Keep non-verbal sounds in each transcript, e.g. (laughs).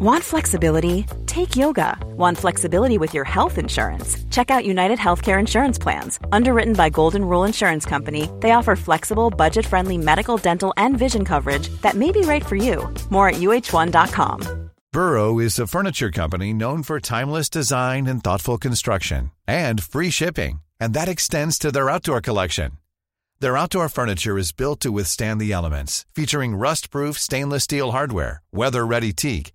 Want flexibility? Take yoga. Want flexibility with your health insurance? Check out United Healthcare Insurance Plans. Underwritten by Golden Rule Insurance Company, they offer flexible, budget friendly medical, dental, and vision coverage that may be right for you. More at uh1.com. Burrow is a furniture company known for timeless design and thoughtful construction and free shipping, and that extends to their outdoor collection. Their outdoor furniture is built to withstand the elements, featuring rust proof stainless steel hardware, weather ready teak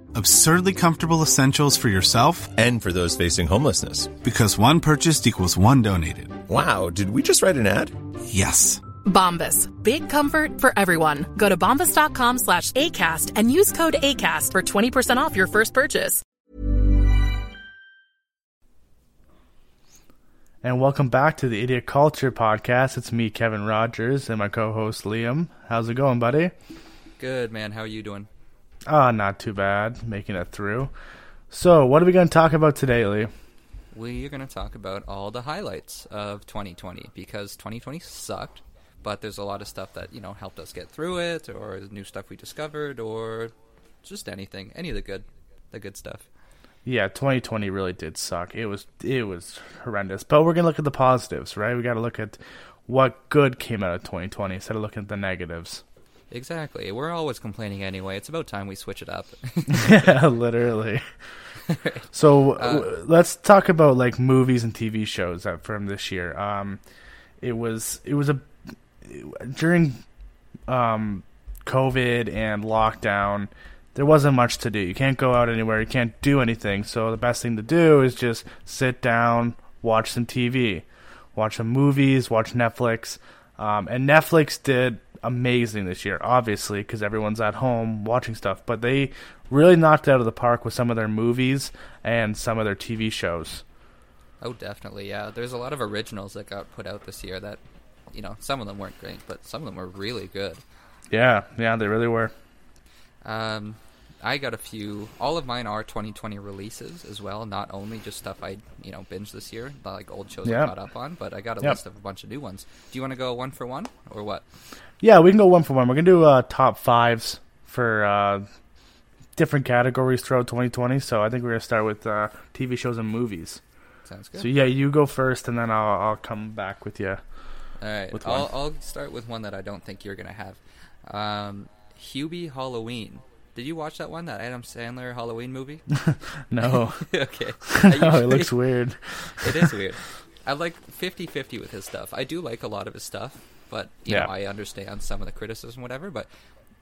Absurdly comfortable essentials for yourself and for those facing homelessness. Because one purchased equals one donated. Wow, did we just write an ad? Yes. Bombas. Big comfort for everyone. Go to bombas.com slash ACAST and use code ACAST for 20% off your first purchase. And welcome back to the Idiot Culture Podcast. It's me, Kevin Rogers, and my co host, Liam. How's it going, buddy? Good, man. How are you doing? Ah, oh, not too bad. Making it through. So, what are we going to talk about today, Lee? We are going to talk about all the highlights of 2020 because 2020 sucked, but there's a lot of stuff that you know helped us get through it, or new stuff we discovered, or just anything, any of the good, the good stuff. Yeah, 2020 really did suck. It was it was horrendous. But we're gonna look at the positives, right? We got to look at what good came out of 2020 instead of looking at the negatives. Exactly. We're always complaining anyway. It's about time we switch it up. (laughs) yeah, literally. (laughs) So uh, let's talk about like movies and TV shows from this year. Um, it was it was a during um, COVID and lockdown. There wasn't much to do. You can't go out anywhere. You can't do anything. So the best thing to do is just sit down, watch some TV, watch some movies, watch Netflix. Um, and Netflix did amazing this year, obviously, because everyone's at home watching stuff. But they really knocked out of the park with some of their movies and some of their TV shows. Oh, definitely, yeah. There's a lot of originals that got put out this year that, you know, some of them weren't great, but some of them were really good. Yeah, yeah, they really were. Um, I got a few. All of mine are 2020 releases as well. Not only just stuff I you know binged this year, like old shows yep. I caught up on, but I got a list of a bunch of new ones. Do you want to go one for one or what? Yeah, we can go one for one. We're gonna do uh, top fives for uh, different categories throughout 2020. So I think we're gonna start with uh, TV shows and movies. Sounds good. So yeah, you go first, and then I'll I'll come back with you. All right, I'll, I'll start with one that I don't think you're gonna have. Um, Hubie Halloween. Did you watch that one, that Adam Sandler Halloween movie? (laughs) no. (laughs) okay. (laughs) no, it looks weird. it is weird. I like 50-50 with his stuff. I do like a lot of his stuff, but you yeah. know, I understand some of the criticism, whatever. But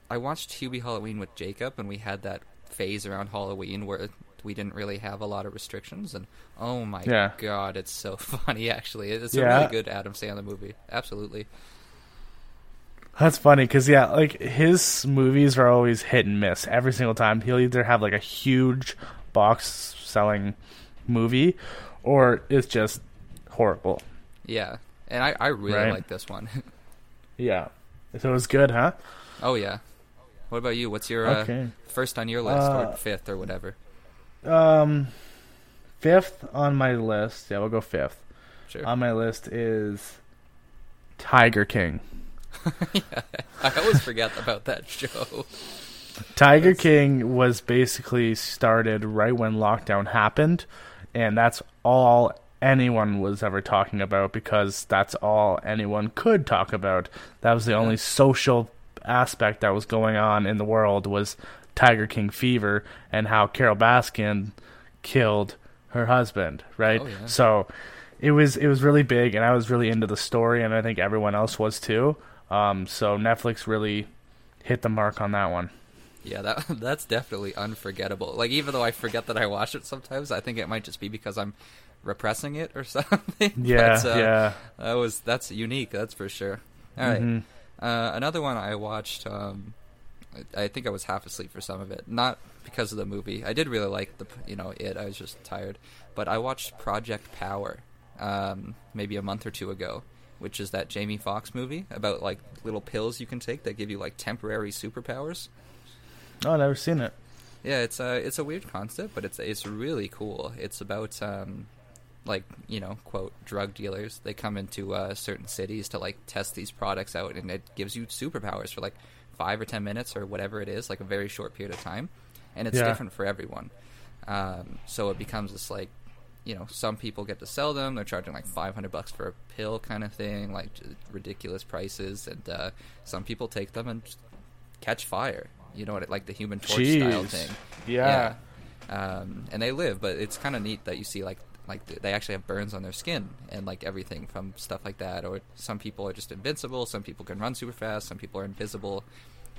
I watched Hubie Halloween with Jacob, and we had that phase around Halloween where we didn't really have a lot of restrictions, and oh my yeah. god, it's so funny. Actually, it's a really good Adam Sandler movie. Absolutely. That's funny because yeah, like his movies are always hit and miss every single time. He'll either have like a huge box selling movie, or it's just horrible. Yeah, and I I really right? like this one. (laughs) yeah, so it was good, huh? Oh yeah. What about you? What's your uh, okay. uh, first on your list uh, or fifth or whatever? Um, fifth on my list. Yeah, we'll go fifth. Sure. On my list is Tiger King. Yeah, (laughs) I always forget about that show. Tiger that's... King was basically started right when lockdown happened, and that's all anyone was ever talking about because that's all anyone could talk about. That was the only social aspect that was going on in the world was Tiger King fever and how Carole Baskin killed her husband, right? Oh, yeah. So it was it was really big and I was really into the story and I think everyone else was too. Um, so Netflix really hit the mark on that one. Yeah, that (laughs) that's definitely unforgettable. Like even though I forget that I watch it sometimes, I think it might just be because I'm repressing it or (laughs) something. Yeah, but, uh, yeah. That was that's unique. That's for sure. All right. mm-hmm. uh, another one I watched. Um, I think I was half asleep for some of it. Not because of the movie. I did really like the you know it. I was just tired, but I watched Project Power um, maybe a month or two ago, which is that Jamie Foxx movie about like little pills you can take that give you like temporary superpowers. Oh, I've never seen it. Yeah, it's a it's a weird concept, but it's it's really cool. It's about um, like you know quote drug dealers. They come into uh, certain cities to like test these products out, and it gives you superpowers for like five or ten minutes or whatever it is, like a very short period of time, and it's Yeah. different for everyone. Um, so it becomes this like you know some people get to sell them. They're charging like five hundred bucks for a pill kind of thing, like ridiculous prices, and uh, some people take them and catch fire. You know what? It, like the Human Torch style thing. Yeah. Um, and they live, but it's kind of neat that you see like like they actually have burns on their skin and like everything from stuff like that. Or some people are just invincible. Some people can run super fast. Some people are invisible.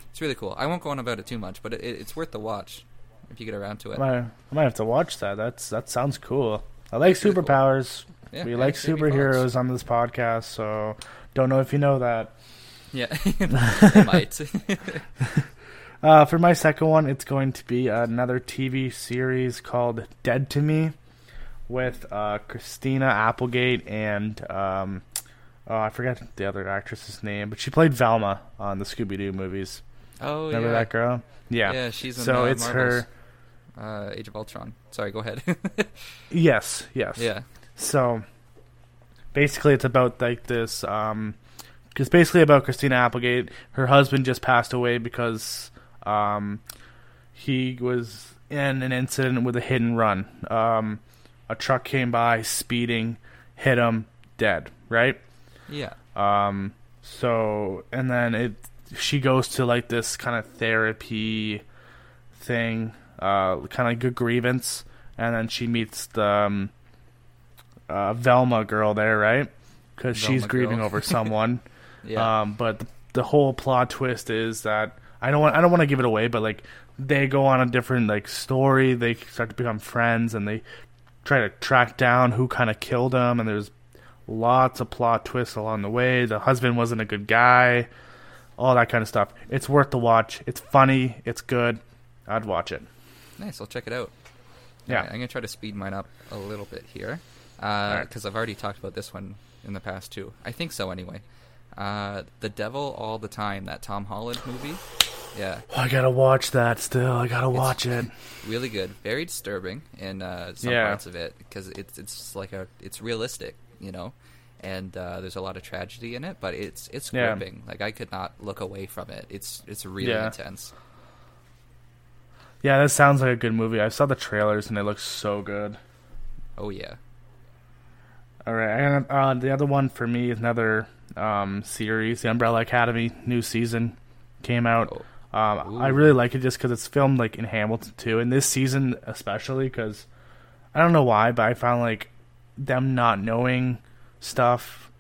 It's really cool. I won't go on about it too much, but it, it's worth the watch if you get around to it. I might, I might have to watch that. That's that sounds cool. I like cool. superpowers. Yeah, we yeah, like superheroes on this podcast, so don't know if you know that. Yeah, (laughs) (laughs) might. (laughs) Uh, for my second one, it's going to be another TV series called Dead to Me with uh, Christina Applegate and um, oh, I forget the other actress's name, but she played Velma on the Scooby Doo movies. oh Remember yeah, that girl? Yeah. yeah. She's in so uh, it's Marvels, her. Uh, Age of Ultron. Sorry, go ahead. (laughs) Yes, yes. yeah, So basically, it's about like this. Um, it's basically about Christina Applegate. Her husband just passed away because um, he was in an incident with a hit and run. Um, a truck came by, speeding, hit him, dead. Right. yeah. Um, so and then it she goes to like this kind of therapy thing, uh, kind of like a grievance, and then she meets the um, uh, Velma girl there, right? Because she's Velma grieving girl. over (laughs) someone. Yeah. Um, but the, the whole plot twist is that I don't want I don't want to give it away, but like they go on a different like story. They start to become friends, and they try to track down who kind of killed them. And there's lots of plot twists along the way. The husband wasn't a good guy, all that kind of stuff. It's worth the watch. It's funny. It's good. I'd watch it. Nice. I'll check it out. Yeah. Alright, I'm gonna try to speed mine up a little bit here because I've already talked about this one in the past too. I think so anyway. Uh, the Devil All the Time, that Tom Holland movie. Yeah, I gotta watch that still. I gotta watch it. (laughs) really good. Very disturbing in uh, some Yeah. parts of it because it's it's like a it's realistic, you know, and uh, there's a lot of tragedy in it, but it's it's Yeah. gripping. Like I could not look away from it. It's it's really Yeah. intense. Yeah, that sounds like a good movie. I saw the trailers and it looks so good. Oh yeah. All right, and uh, the other one for me is another um, series, The Umbrella Academy, new season came out. Oh. Um, I really like it just because it's filmed like in Hamilton too, and this season especially because I don't know why, but I found like them not knowing stuff.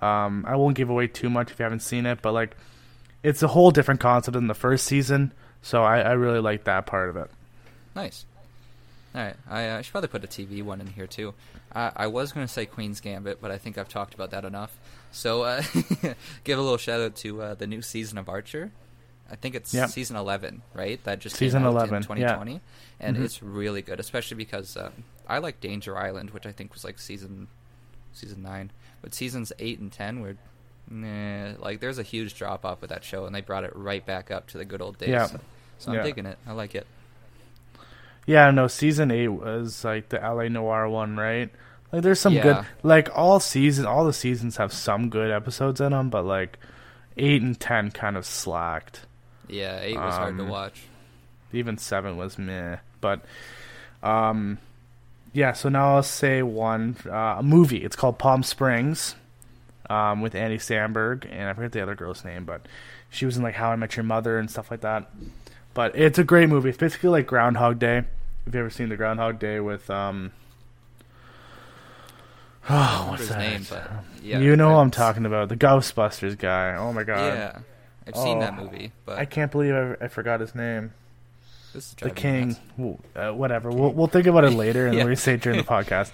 Um, I won't give away too much if you haven't seen it, but like it's a whole different concept than the first season, so I, I really like that part of it. Nice. All right, I, uh, I should probably put a TV one in here too. Uh, I was going to say Queen's Gambit, but I think I've talked about that enough. So uh, (laughs) give a little shout out to uh, the new season of Archer. I think it's Yep. season eleven, right? That just Season came out 11, in yeah. 2020, and Mhm. it's really good, especially because um, I like Danger Island, which I think was like season season nine, but seasons eight and ten were. Nah, like there's a huge drop off with that show, and they brought it right back up to the good old days. Yeah. So, so I'm Yeah. digging it. I like it. Yeah, no, season eight was like the LA Noir one, right? Like, there's some Yeah. good, like all season, all the seasons have some good episodes in them, but like eight and ten kind of slacked. Yeah, eight was hard to Um, watch. Even seven was meh, but um, yeah. So now I'll say one uh, a movie. It's called Palm Springs, um, with Andy Samberg, and I forget the other girl's name, but she was in like How I Met Your Mother and stuff like that. But it's a great movie. It's basically like Groundhog Day. If you ever seen the Groundhog Day with um, (sighs) oh, what's that? name, but yeah, you know who I'm talking about, the Ghostbusters guy. Oh my god, Yeah, I've seen Oh, that movie, but I can't believe I, I forgot his name. the king uh, whatever we'll, we'll think about it (laughs) later and Yeah. gonna say it during the podcast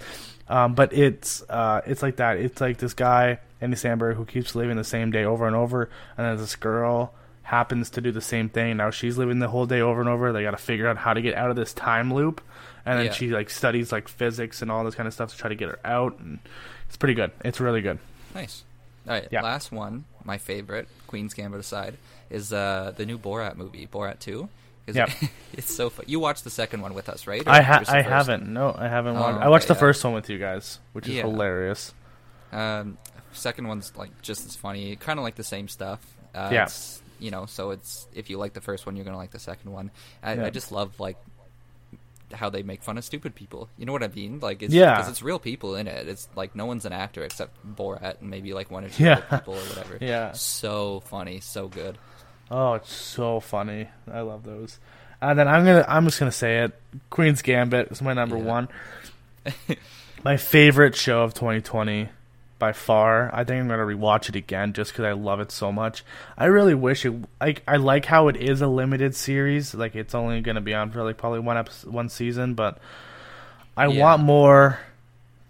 um, but it's uh, it's like that it's like this guy Andy Samberg who keeps living the same day over and over and then this girl happens to do the same thing. Now she's living the whole day over and over. They got to figure out how to get out of this time loop, and then Yeah. she like studies like physics and all this kind of stuff to try to get her out. And it's pretty good. It's really good. Nice. All right, Yeah. last one, my favorite, Queen's Gambit aside, is uh, the new Borat movie, Borat Two. Yep. (laughs) it's so fun. You watched the second one with us, right? Or I ha- I haven't. No, I haven't. Oh, watched. I watched okay, the yeah. first one with you guys, which is Yeah. hilarious. Um, second one's like just as funny, kind of like the same stuff. Uh, Yeah. You know, so it's if you like the first one, you're gonna like the second one. I, Yeah. I just love like how they make fun of stupid people. You know what I mean? Like, it's, Yeah. because it's real people in it. It's like no one's an actor except Borat and maybe like one or two Yeah. people or whatever. (laughs) Yeah. So funny, so good. Oh, it's so funny. I love those. And then I'm gonna I'm just gonna say it. Queen's Gambit is my number Yeah. one. (laughs) my favorite show of 2020 by far. I think I'm gonna rewatch it again just because I love it so much. I really wish it. Like I like how it is a limited series. Like it's only gonna be on for like probably one episode, one season, but I Yeah. want more.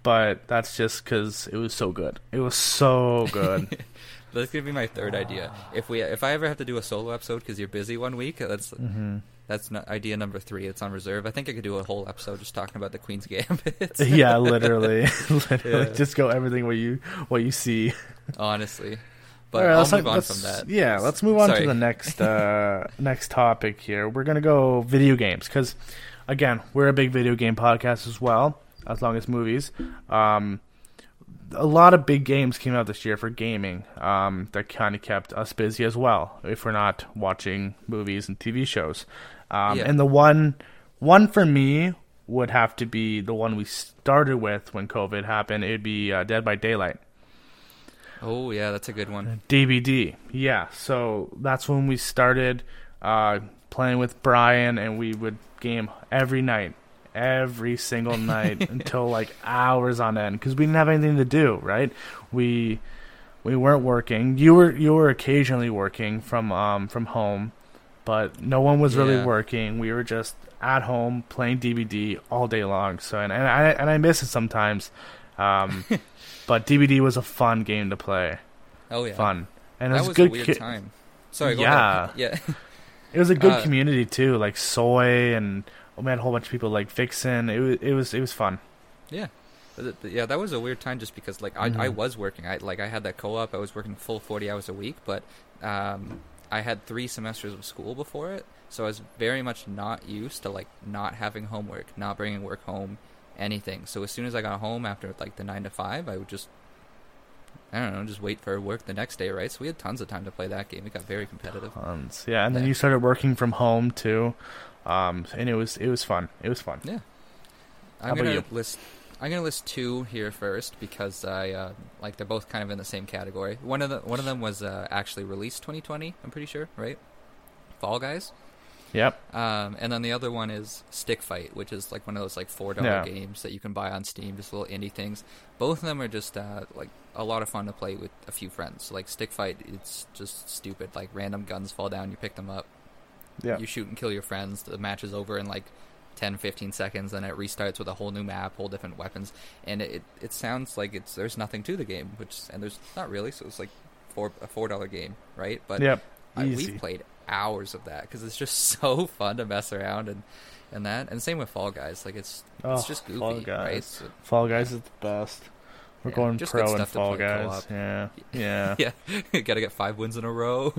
But that's just because it was so good. It was so good. (laughs) That's gonna be my third idea. If we, if I ever have to do a solo episode because you're busy one week, that's Mm-hmm. That's not idea number three. It's on reserve. I think I could do a whole episode just talking about the Queen's (laughs) Gambit. (laughs) yeah, literally, (laughs) literally, Yeah. just go everything what you what you see. honestly. But right, let's move on from that. Yeah, let's move on Sorry. to the next uh, next topic here. We're gonna go video games because, again, we're a big video game podcast as well, as long as movies. Um, a lot of big games came out this year for gaming um, that kind of kept us busy as well. If we're not watching movies and TV shows, um, Yeah. and the one one for me would have to be the one we started with when COVID happened. It'd be uh, Dead by Daylight. Oh yeah, that's a good one. DBD. Yeah, so that's when we started uh, playing with Brian, and we would game every night, every single (laughs) night until like hours on end because we didn't have anything to do. Right? We we weren't working. You were you were occasionally working from um from home, but no one was really Yeah. working. We were just at home playing DBD all day long. So and, and I and I miss it sometimes. Um, (laughs) but DBD was a fun game to play Oh yeah, fun. And it was, was good. a weird ki- time. Sorry. Yeah. ahead. (laughs) Yeah. It was a good Uh, community too, like Soy and oh man, a whole bunch of people like Vixen. It was it was it was fun. Yeah. But th- th- Yeah, that was a weird time just because like I, I Mhm. was working. I like I had that co-op. I was working full 40 hours a week, but um I had 3 semesters of school before it. So I was very much not used to like not having homework, not bringing work home, anything. So as soon as I got home after like the 9 to 5, I would just I don't know, just wait for work the next day, right? So we had tons of time to play that game. It got very competitive. Tons. Yeah, and then Yeah. you started working from home too, um, and it was it was fun. It was fun. Yeah. How I'm about gonna list. I'm gonna list two here first because I uh, like they're both kind of in the same category. One of the one of them was uh, actually released 2020. I'm pretty sure, right? Fall Guys. Yep. Um, and then the other one is Stick Fight, which is like one of those like four dollar Yeah. games that you can buy on Steam, just little indie things. Both of them are just uh, like a lot of fun to play with a few friends. So, Like Stick Fight, it's just stupid. Like random guns fall down, you pick them up, Yeah. you shoot and kill your friends. The match is over in like 10, 15 seconds, and it restarts with a whole new map, whole different weapons. And it, it, sounds like it's there's nothing to the game, which and there's not really. So it's like four a four dollar game, right? But Yep. I, we've played hours of that because it's just (laughs) so fun to mess around and and that. And same with Fall Guys, like it's Oh, it's just goofy, Fall right? Guys. So- Fall Guys is the best. We're Yeah, going pro in Fall Guys. co-op. (laughs) Yeah. Yeah. yeah, (laughs) gotta get five wins in a row.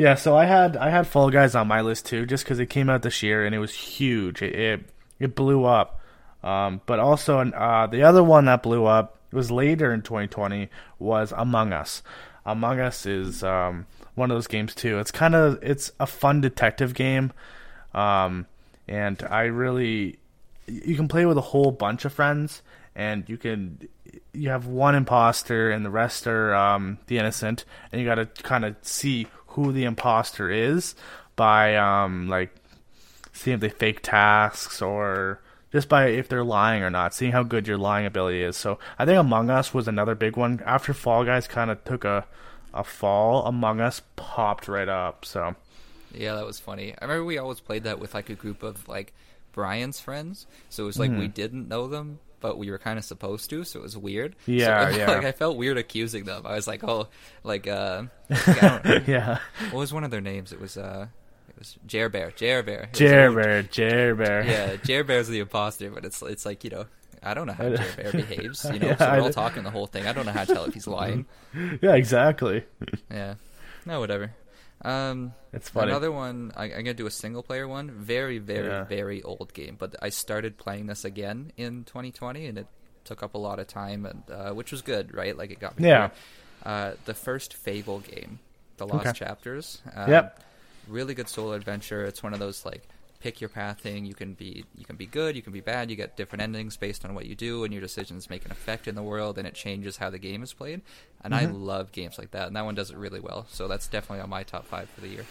Yeah, so I had I had Fall Guys on my list too, just because it came out this year and it was huge. It it, it blew up. Um, but also uh, the other one that blew up was later in 2020 was Among Us. Among Us is um, one of those games too. It's kind of it's a fun detective game, um, and I really you can play with a whole bunch of friends, and you can you have one imposter and the rest are um, the innocent, and you got to kind of see who the imposter is by um, like seeing if they fake tasks or just by if they're lying or not, seeing how good your lying ability is. So I think Among Us was another big one. After Fall Guys kind of took a a fall, Among Us popped right up. So Yeah, that was funny. I remember we always played that with like a group of like Brian's friends. So it was like we Mm-hmm. didn't know them, but we were kind of supposed to, so it was weird. Yeah, so, yeah. (laughs) Like I felt weird accusing them. I was like, oh, like uh, like, I (laughs) don't- yeah. what was one of their names? It was uh, it was Jer Bear, Jer Bear, Jer Bear, Jer Bear. Yeah, Jer Bear's the imposter, but it's it's like you know. I don't know how (laughs) Jer Bear behaves, you know. Yeah, so I we're all d- talking the whole thing. I don't know how to tell if he's lying. yeah, exactly. Yeah, no, whatever. Um, It's funny. Another one, I, I'm gonna do a single player one. Very, very, Yeah. very old game, but I started playing this again in 2020, and it took up a lot of time, and uh, which was good, right? Like it got me. Yeah. Uh, the first Fable game, The Lost Okay. Chapters. Um, Yep. Really good solo adventure. It's one of those like pick your path thing. You can be you can be good, you can be bad. You get different endings based on what you do, and your decisions make an effect in the world, and it changes how the game is played. And I Mm-hmm. love games like that, and that one does it really well. So that's definitely on my top five for the year.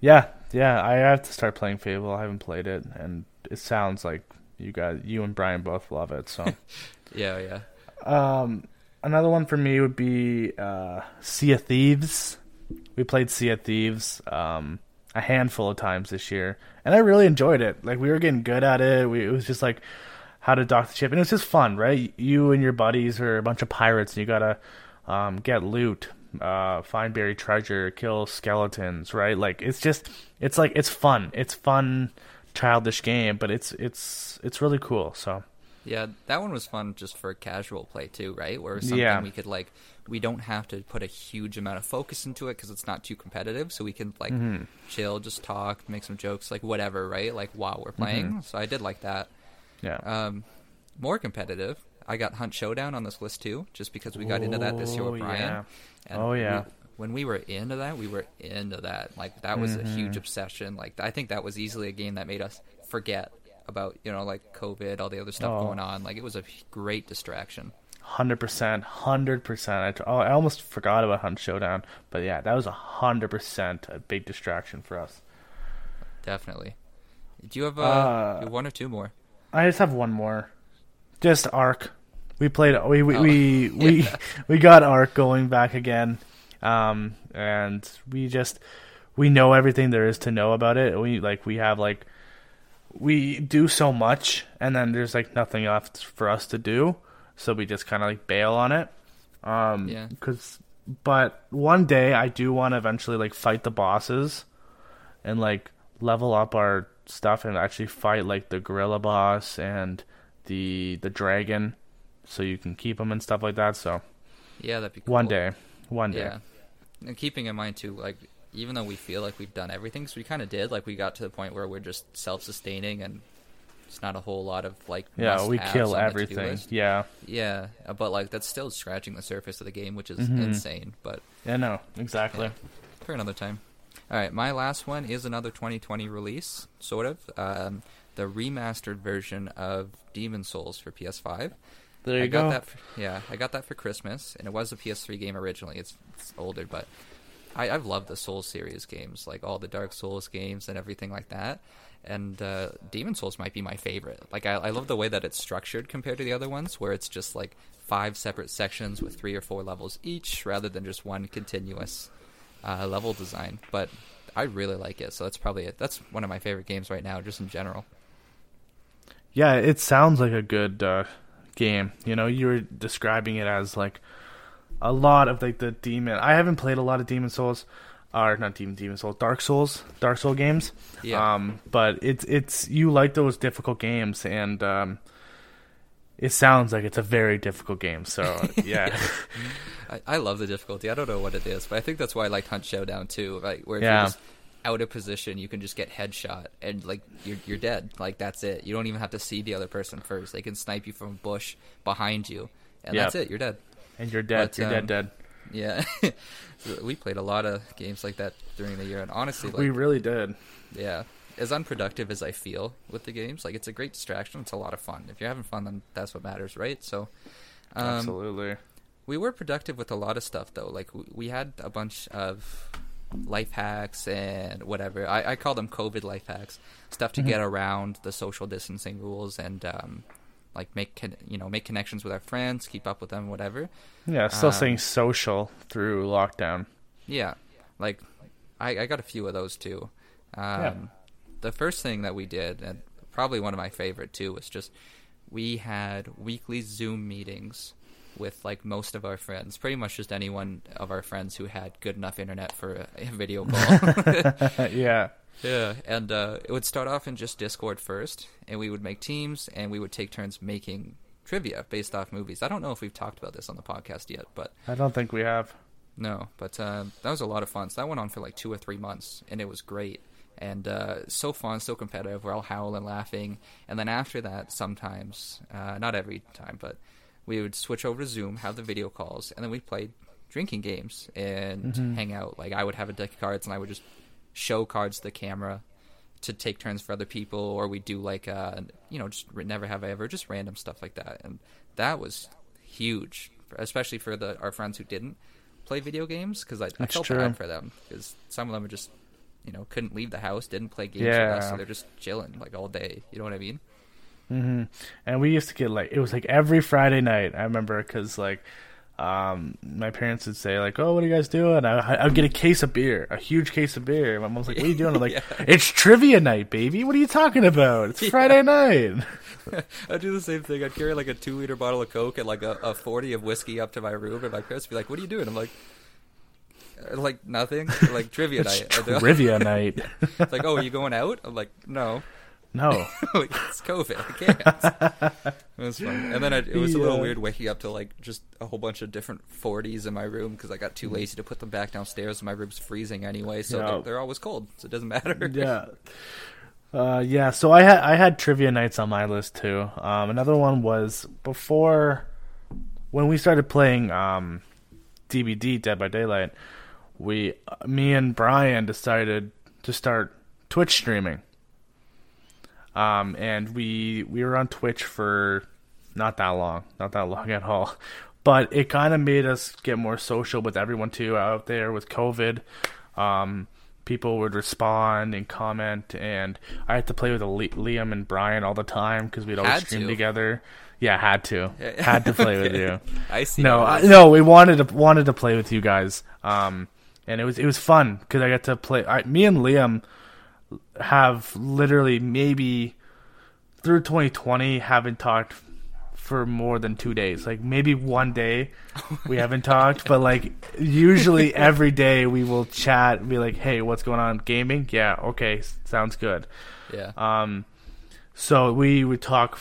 Yeah, yeah. I have to start playing Fable. I haven't played it, and it sounds like you guys, you and Brian both love it. So, (laughs) Yeah, yeah. um, another one for me would be uh, Sea of Thieves. We played Sea of Thieves um, a handful of times this year, and I really enjoyed it. Like we were getting good at it. We, it was just like how to dock the ship, and it was just fun, right? You and your buddies are a bunch of pirates, and you gotta um, get loot, uh, find buried treasure, kill skeletons, right? Like it's just, it's like it's fun. It's fun, childish game, but it's it's it's really cool. So Yeah, that one was fun just for casual play too, right? Where something Yeah. we could like, we don't have to put a huge amount of focus into it because it's not too competitive, so we can like Mm-hmm. chill, just talk, make some jokes, like whatever, right? Like while we're playing. Mm-hmm. So I did like that. yeah, Um, more competitive. I got Hunt Showdown on this list too, just because we got into that this year Oh, with Brian. yeah. And Oh, we- yeah. when we were into that, we were into that. Like that was a Mm-hmm. huge obsession. Like I think that was easily a game that made us forget about you know like COVID, all the other stuff Oh. going on. Like it was a great distraction. hundred percent, hundred percent. I oh, I almost forgot about Hunt Showdown, but yeah, that was a hundred percent a big distraction for us. Definitely. Do you have uh, Uh, one or two more? I just have one more. Just ARK. We played. We we Oh, (laughs) we we, (laughs) we got ARK going back again, um, and we just we know everything there is to know about it. We like we have like we do so much, and then there's like nothing left for us to do, so we just kind of like bail on it. Um, Yeah. Cause, but one day I do want to eventually like fight the bosses, and like level up our stuff and actually fight like the gorilla boss and the the dragon, so you can keep them and stuff like that. So Yeah, that'd be cool. one day, one day. Yeah. And keeping in mind too, like even though we feel like we've done everything, so we kind of did. Like we got to the point where we're just self-sustaining and it's not a whole lot of like Yeah, we kill on the to-do everything. Yeah, Yeah, uh, but like that's still scratching the surface of the game, which is Mm-hmm. insane. But yeah, no, exactly. for another time. All right, my last one is another 2020 release, sort of. Um, the remastered version of Demon's Souls for PS5. There you I got go. that. For, yeah, I got that for Christmas, and it was a PS3 game originally. It's, it's older, but I, I've loved the Souls series games, like all the Dark Souls games and everything like that. And uh, Demon's Souls might be my favorite. Like I, I love the way that it's structured compared to the other ones, where it's just like five separate sections with three or four levels each, rather than just one continuous uh, level design. But I really like it, so that's probably it. That's one of my favorite games right now, just in general. Yeah, it sounds like a good uh, game. You know, you were describing it as like a lot of like the demon. I haven't played a lot of Demon's Souls, or not Demon Demon's Souls, Dark Souls, Dark Soul games. Yeah. Um, but it's it's you like those difficult games, and um, it sounds like it's a very difficult game. So (laughs) yeah, I, I love the difficulty. I don't know what it is, but I think that's why I liked Hunt Showdown too. Like where if Yeah. you're just out of position, you can just get headshot and like you're you're dead. Like that's it. You don't even have to see the other person first. They can snipe you from a bush behind you, and Yep. that's it. You're dead. And you're dead. But, you're um, dead. Dead. Yeah. (laughs) We played a lot of games like that during the year, and honestly, like we really did. yeah, as unproductive as I feel with the games, like it's a great distraction. It's a lot of fun. If you're having fun, then that's what matters, right? So. Um, Absolutely. we were productive with a lot of stuff though like we had a bunch of life hacks and whatever i, I call them covid life hacks stuff to get around the social distancing rules and um, like make con- you know make connections with our friends keep up with them whatever Yeah, still um, staying social through lockdown. yeah like i, I got a few of those too um, Yeah. the first thing that we did and probably one of my favorite too was just we had weekly Zoom meetings with like most of our friends, pretty much just anyone of our friends who had good enough internet for a, a video (laughs) call. (laughs) yeah. Yeah, and uh, it would start off in just Discord first, and we would make teams, and we would take turns making trivia based off movies. I don't know if we've talked about this on the podcast yet, but I don't think we have. No, but uh, that was a lot of fun. So that went on for like two or three months, and it was great and uh, so fun, so competitive. We're all howling, laughing, and then after that, sometimes, uh, not every time, but we would switch over to Zoom, have the video calls, and then we played drinking games and mm-hmm. hang out. Like I would have a deck of cards, and I would just show cards to the camera to take turns for other people, or we do like uh, you know just never have I ever, just random stuff like that, and that was huge, especially for the our friends who didn't play video games because I, I, felt true. bad for them because some of them were just you know couldn't leave the house, didn't play games yeah. with us, so they're just chilling like all day. You know what I mean? Mm-hmm. And we used to get like it was like every Friday night. I remember because like um, my parents would say like, "Oh, what are you guys doing?" I would get a case of beer, a huge case of beer. My mom's like, "What are you doing?" I'm like, (laughs) yeah. "It's trivia night, baby. What are you talking about? It's (laughs) yeah. Friday night." (laughs) I'd do the same thing. I'd carry like a two liter bottle of Coke and like a, a forty of whiskey up to my room, and my parents would be like, "What are you doing?" I'm like, like nothing, like trivia night. Trivia night. It's like, oh, are you going out? I'm like, no. No, (laughs) like, it's COVID. I can't. (laughs) it was fun, and then I, it was yeah. a little weird waking up to like just a whole bunch of different 40s in my room because I got too lazy to put them back downstairs. And my room's freezing anyway, so yeah. they're, they're, always cold, so it doesn't matter. (laughs) Yeah, uh, yeah. So I had I had trivia nights on my list too. Um, another one was before when we started playing um, DBD Dead by Daylight we, me and Brian decided to start Twitch streaming. Um, and we we were on Twitch for not that long, not that long at all. But it kind of made us get more social with everyone too out there with COVID. Um, people would respond and comment, and I had to play with Liam and Brian all the time because we'd always had stream to. together. Yeah, had to, had to play (laughs) okay. with you. I see. No, I, no, we wanted to wanted to play with you guys. Um, and it was it was fun because I got to play. I, me and Liam have literally maybe through 2020 haven't talked for more than two days. Like maybe one day we haven't talked, but like usually (laughs) every day we will chat and be like, "Hey, what's going on? Gaming? Yeah, okay, sounds good." Yeah. Um, so we would talk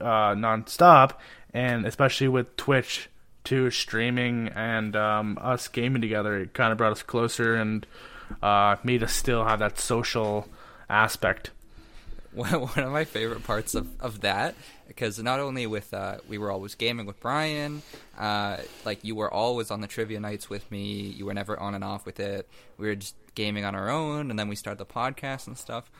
uh, nonstop, and especially with Twitch to streaming and um, us gaming together, it kind of brought us closer and uh, made us still have that social aspect. (laughs) One of my favorite parts of, of that, because not only with uh, we were always gaming with Brian, uh, like you were always on the trivia nights with me. You were never on and off with it. We were just gaming on our own, and then we started the podcast and stuff.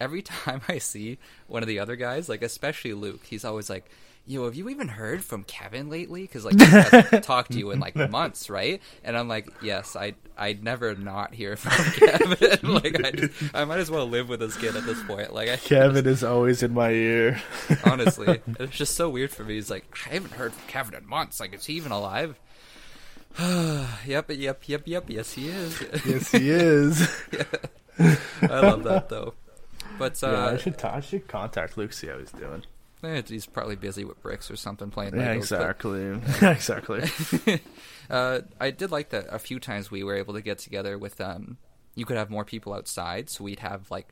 Every (laughs) time I see one of the other guys, like especially Luke, he's always like, yo, have you even heard from Kevin lately? Because like he hasn't (laughs) talked to you in like months, right? And I'm like, yes, I I'd never not hear (laughs) from Kevin. (laughs) like I, just, I might as well live with this kid at this point. Like I Kevin just, is always in my ear. honestly, it's just so weird for me. He's like, I haven't heard from Kevin in months. Like, is he even alive? (sighs) yep, yep, yep, yep. Yes, he is. yes, he is. yeah. I love that though. But uh, yeah, I should t- I should contact Luke see how he's doing. Eh, he's probably busy with bricks or something playing. Yeah, exactly. But, exactly. (laughs) (laughs) uh, I did like that a few times we were able to get together with. Um, you could have more people outside, so we'd have like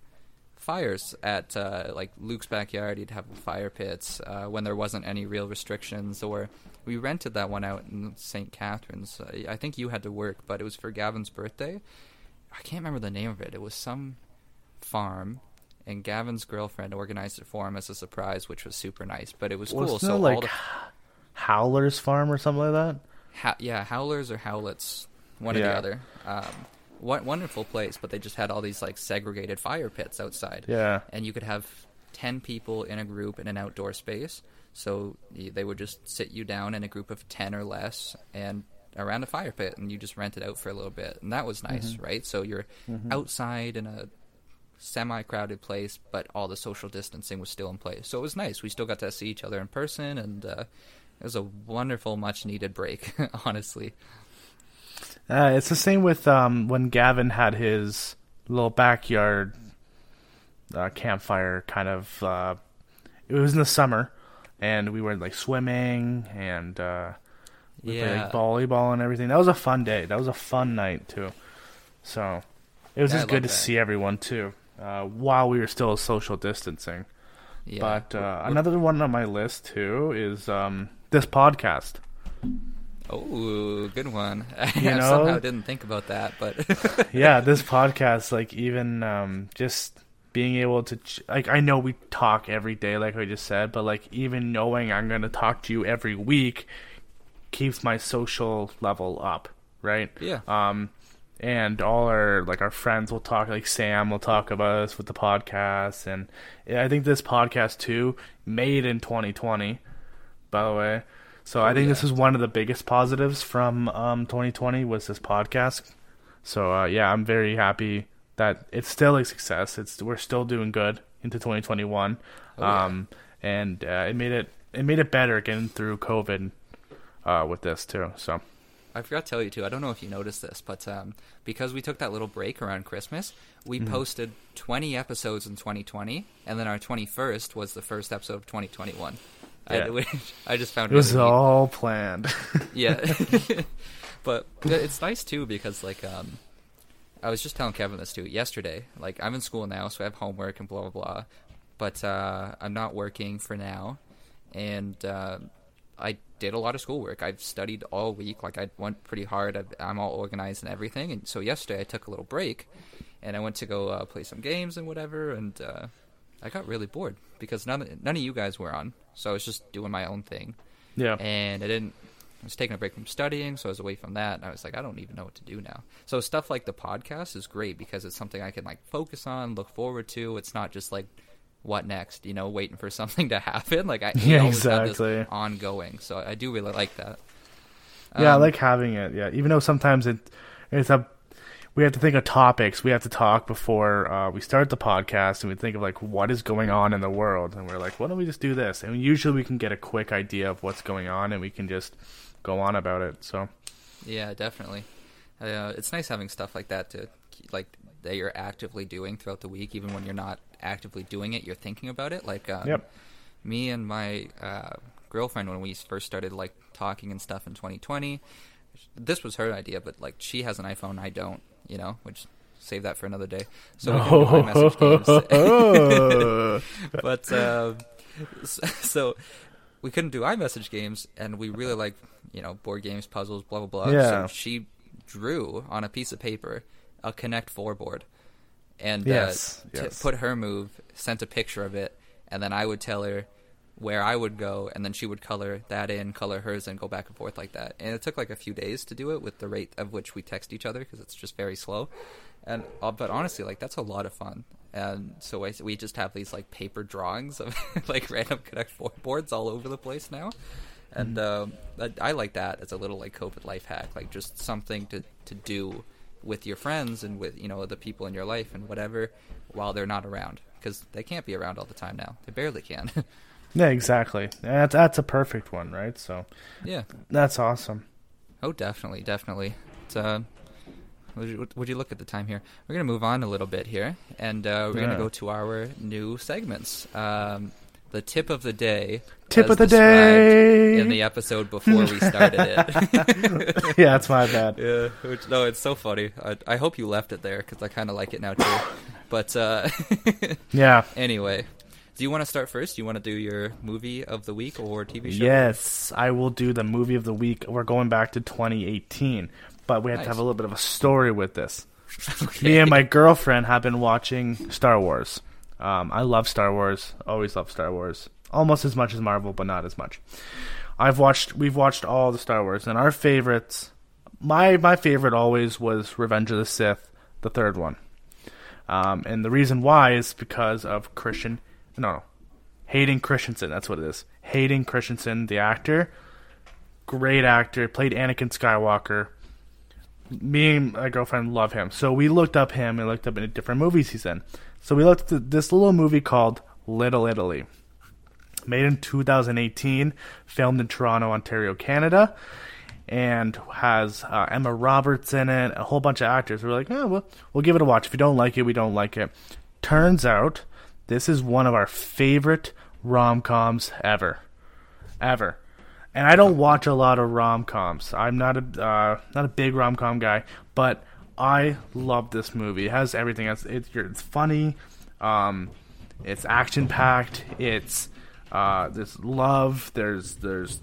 fires at uh, like Luke's backyard. He'd have fire pits uh, when there wasn't any real restrictions. Or we rented that one out in St. Catharines. I think you had to work, but it was for Gavin's birthday. I can't remember the name of it. It was some farm and Gavin's girlfriend organized it for him as a surprise, which was super nice. But it was Wasn't cool. So like the... Howler's Farm or something like that. Ha- yeah, Howlers or Howlets, one yeah. or the other. Um, what wonderful place, but they just had all these like segregated fire pits outside. Yeah, and you could have ten people in a group in an outdoor space. So they would just sit you down in a group of ten or less and around a fire pit, and you just rent it out for a little bit, and that was nice, mm-hmm. right? So you're mm-hmm. outside in a semi-crowded place, but all the social distancing was still in place. So it was nice. We still got to see each other in person, and uh, it was a wonderful, much-needed break. (laughs) honestly, uh, it's the same with um, when Gavin had his little backyard uh, campfire kind of uh, it was in the summer, and we were like swimming and uh, we played, Yeah. like volleyball and everything. That was a fun day. That was a fun night too. So it was Yeah, just good to that. see everyone too, uh, while we were still social distancing. Yeah. But uh, another one on my list too is um, this podcast. Oh, good one. (laughs) I know? somehow didn't think about that, but (laughs) yeah, this podcast, like even um, just being able to, ch- like, I know we talk every day, like I just said, but like even knowing I'm gonna talk to you every week keeps my social level up, right? yeah. Um, and all our like our friends will talk, like Sam will talk about us with the podcast, and I think this podcast too, made in 2020, by the way. So I think this is one of the biggest positives from um 2020 was this podcast. So uh, yeah, I'm very happy that it's still a success. It's we're still doing good into 2021, Oh, yeah. um, and uh, it made it it made it better getting through COVID uh, with this too. So I forgot to tell you too. I don't know if you noticed this, but um, because we took that little break around Christmas, we Mm-hmm. posted 20 episodes in 2020, and then our 21st was the first episode of 2021. Yeah. I, (laughs) I just found it was really neat. all planned. (laughs) yeah (laughs) but it's nice too because like um i was just telling kevin this too yesterday like i'm in school now so i have homework and blah blah blah but uh i'm not working for now and uh i did a lot of schoolwork i've studied all week like i went pretty hard I've, i'm all organized and everything and so yesterday i took a little break and i went to go uh, play some games and whatever and uh i got really bored because none of, none of you guys were on so i was just doing my own thing yeah. and I didn't. I was taking a break from studying, so I was away from that, and I was like, I don't even know what to do now. So stuff like the podcast is great because it's something I can like focus on, look forward to. It's not just like what next, you know, waiting for (laughs) something to happen. Like I Yeah, exactly. this ongoing. So I do really like that. Yeah, I Um, like having it. Yeah, even though sometimes it it's a we have to think of topics. We have to talk before uh, we start the podcast, and we think of like what is going on in the world, and we're like, why don't we just do this? And usually we can get a quick idea of what's going on, and we can just go on about it. So Yeah, definitely. Uh, it's nice having stuff like that to like that you're actively doing throughout the week, even when you're not actively doing it. You're thinking about it. Like, um, Yep. me and my uh, girlfriend when we first started like talking and stuff in 2020. This was her idea, but like she has an iPhone, I don't. You know, which save that for another day. So we can (laughs) games. (laughs) but uh, so, so we couldn't do iMessage games, and we really like you know board games, puzzles, blah blah blah. Yeah. So she drew on a piece of paper a Connect Four board, and Yes, uh, t- put her move, sent a picture of it, and then I would tell her where I would go, and then she would color that in, color hers, and go back and forth like that. And it took like a few days to do it with the rate of which we text each other because it's just very slow. And uh, but honestly, like that's a lot of fun. And so I, we just have these like paper drawings of (laughs) like random Connect Four boards all over the place now. And um, I, I like that as a little like COVID life hack, like just something to to do with your friends and with you know the people in your life and whatever while they're not around because they can't be around all the time now. They barely can. (laughs) yeah, exactly. That's that's a perfect one, right? So yeah. that's awesome. Oh, definitely, definitely. It's, uh, would you, would you look at the time here? We're gonna move on a little bit here, and uh, we're Yeah. gonna go to our new segments. Um, the tip of the day. Tip of the day. In the episode before we started it. (laughs) yeah, that's my bad. yeah. Which, no, it's so funny. I, I hope you left it there because I kind of like it now too. but uh, (laughs) Yeah. anyway, do you want to start first? Do you want to do your movie of the week or TV show? Yes, I will do the movie of the week. We're going back to 2018, but we have to have a little bit of a story with this. (laughs) Me and my girlfriend have been watching Star Wars. Um, I love Star Wars. Always love Star Wars. Almost as much as Marvel, but not as much. I've watched. We've watched all the Star Wars, and our favorites. My my favorite always was Revenge of the Sith, the third one. Um, and the reason why is because of Christian. No, Hayden Christensen. That's what it is. Hayden Christensen, the actor, great actor, played Anakin Skywalker. Me and my girlfriend love him, so we looked up him and looked up in different movies he's in. So we looked at this little movie called Little Italy, made in 2018, filmed in Toronto, Ontario, Canada, and has uh, Emma Roberts in it, a whole bunch of actors. We're like, oh, well, we'll give it a watch. If you don't like it, we don't like it. Turns out, this is one of our favorite rom coms ever, ever. And I don't watch a lot of rom coms. I'm not a uh, not a big rom com guy, but I love this movie. It has everything. It's it's, funny. Um, it's action packed. It's uh, there's love. There's there's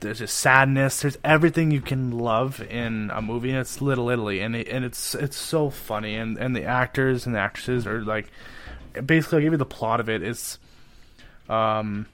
there's just sadness. There's everything you can love in a movie. And it's Little Italy, and it, and it's it's so funny. And and the actors and the actresses are like, basically, I'll give you the plot of it. It's um,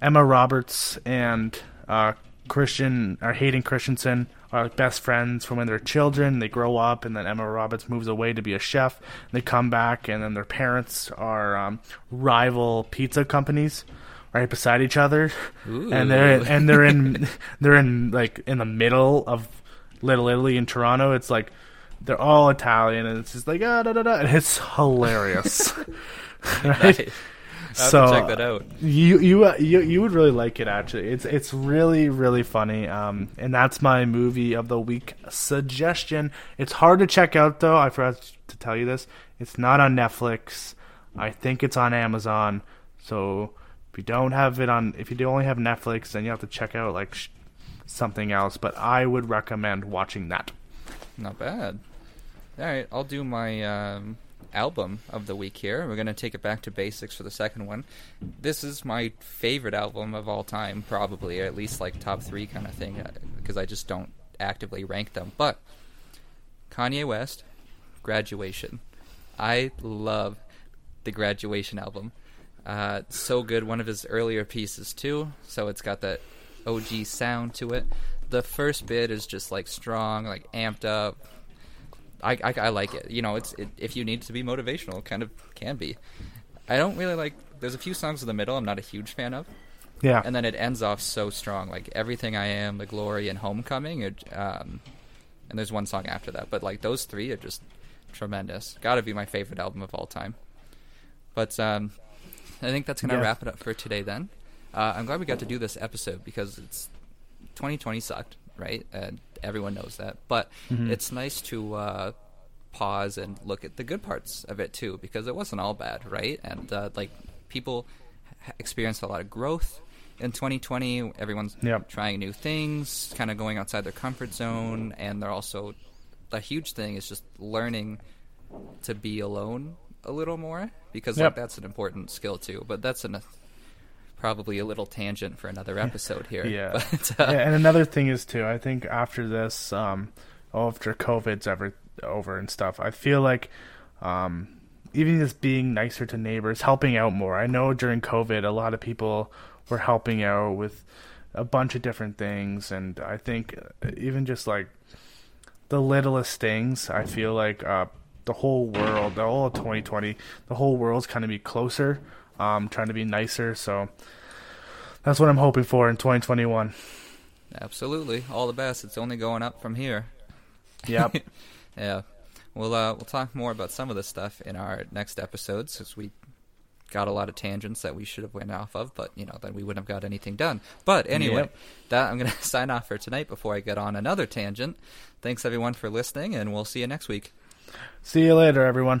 Emma Roberts and uh, Christian or Hayden Christensen are like best friends from when they're children. They grow up, and then Emma Roberts moves away to be a chef. They come back, and then their parents are um, rival pizza companies right beside each other, Ooh. and they're and they're in (laughs) they're in like in the middle of Little Italy in Toronto. It's like they're all Italian, and it's just like ah da da da. And it's hilarious. (laughs) right? Nice. To check that out. You you uh, you you would really like it actually. It's it's really really funny. Um, and that's my movie of the week suggestion. It's hard to check out though. I forgot to tell you this. It's not on Netflix. I think it's on Amazon. So if you don't have it on, if you do only have Netflix, then you have to check out like sh- something else. But I would recommend watching that. Not bad. All right, I'll do my um, album of the week here. We're going to take it back to basics for the second one. This is my favorite album of all time, probably, or at least like top three kind of thing, because I just don't actively rank them. But Kanye West, Graduation. I love the Graduation album. Uh, so good. One of his earlier pieces, too. So it's got that OG sound to it. The first bit is just like strong, like amped up, I, I, I like it. You know, it's it, if you need to be motivational, it kind of can be. I don't really like. There's a few songs in the middle I'm not a huge fan of. Yeah. And then it ends off so strong, like everything I am, the glory, and homecoming. It, um, and there's one song after that, but like those three are just tremendous. Got to be my favorite album of all time. But um, I think that's gonna Yeah. wrap it up for today. Then uh, I'm glad we got to do this episode because it's 2020 sucked, right? And everyone knows that. But it's nice to uh, pause and look at the good parts of it too, because it wasn't all bad, right? And uh, like people experienced a lot of growth in 2020. Everyone's Yep. trying new things, kind of going outside their comfort zone, and they're also a huge thing is just learning to be alone a little more because like that's an important skill too. But that's an probably a little tangent for another episode here. Yeah. (laughs) But, uh, Yeah, and another thing is too. I think after this, um, after COVID's ever over and stuff, I feel like, um, even just being nicer to neighbors, helping out more. I know during COVID, a lot of people were helping out with a bunch of different things, and I think uh, even just like the littlest things, I feel like uh, the whole world, the whole 2020, the whole world's kind of be closer, um, trying to be nicer. So that's what I'm hoping for in 2021. Absolutely, all the best. It's only going up from here. Yep. (laughs) Yeah, we'll uh, we'll talk more about some of this stuff in our next episodes, since we got a lot of tangents that we should have went off of, but you know then we wouldn't have got anything done. But anyway, Yep. that I'm gonna (laughs) sign off for tonight before I get on another tangent. Thanks everyone for listening, and we'll see you next week. See you later, everyone.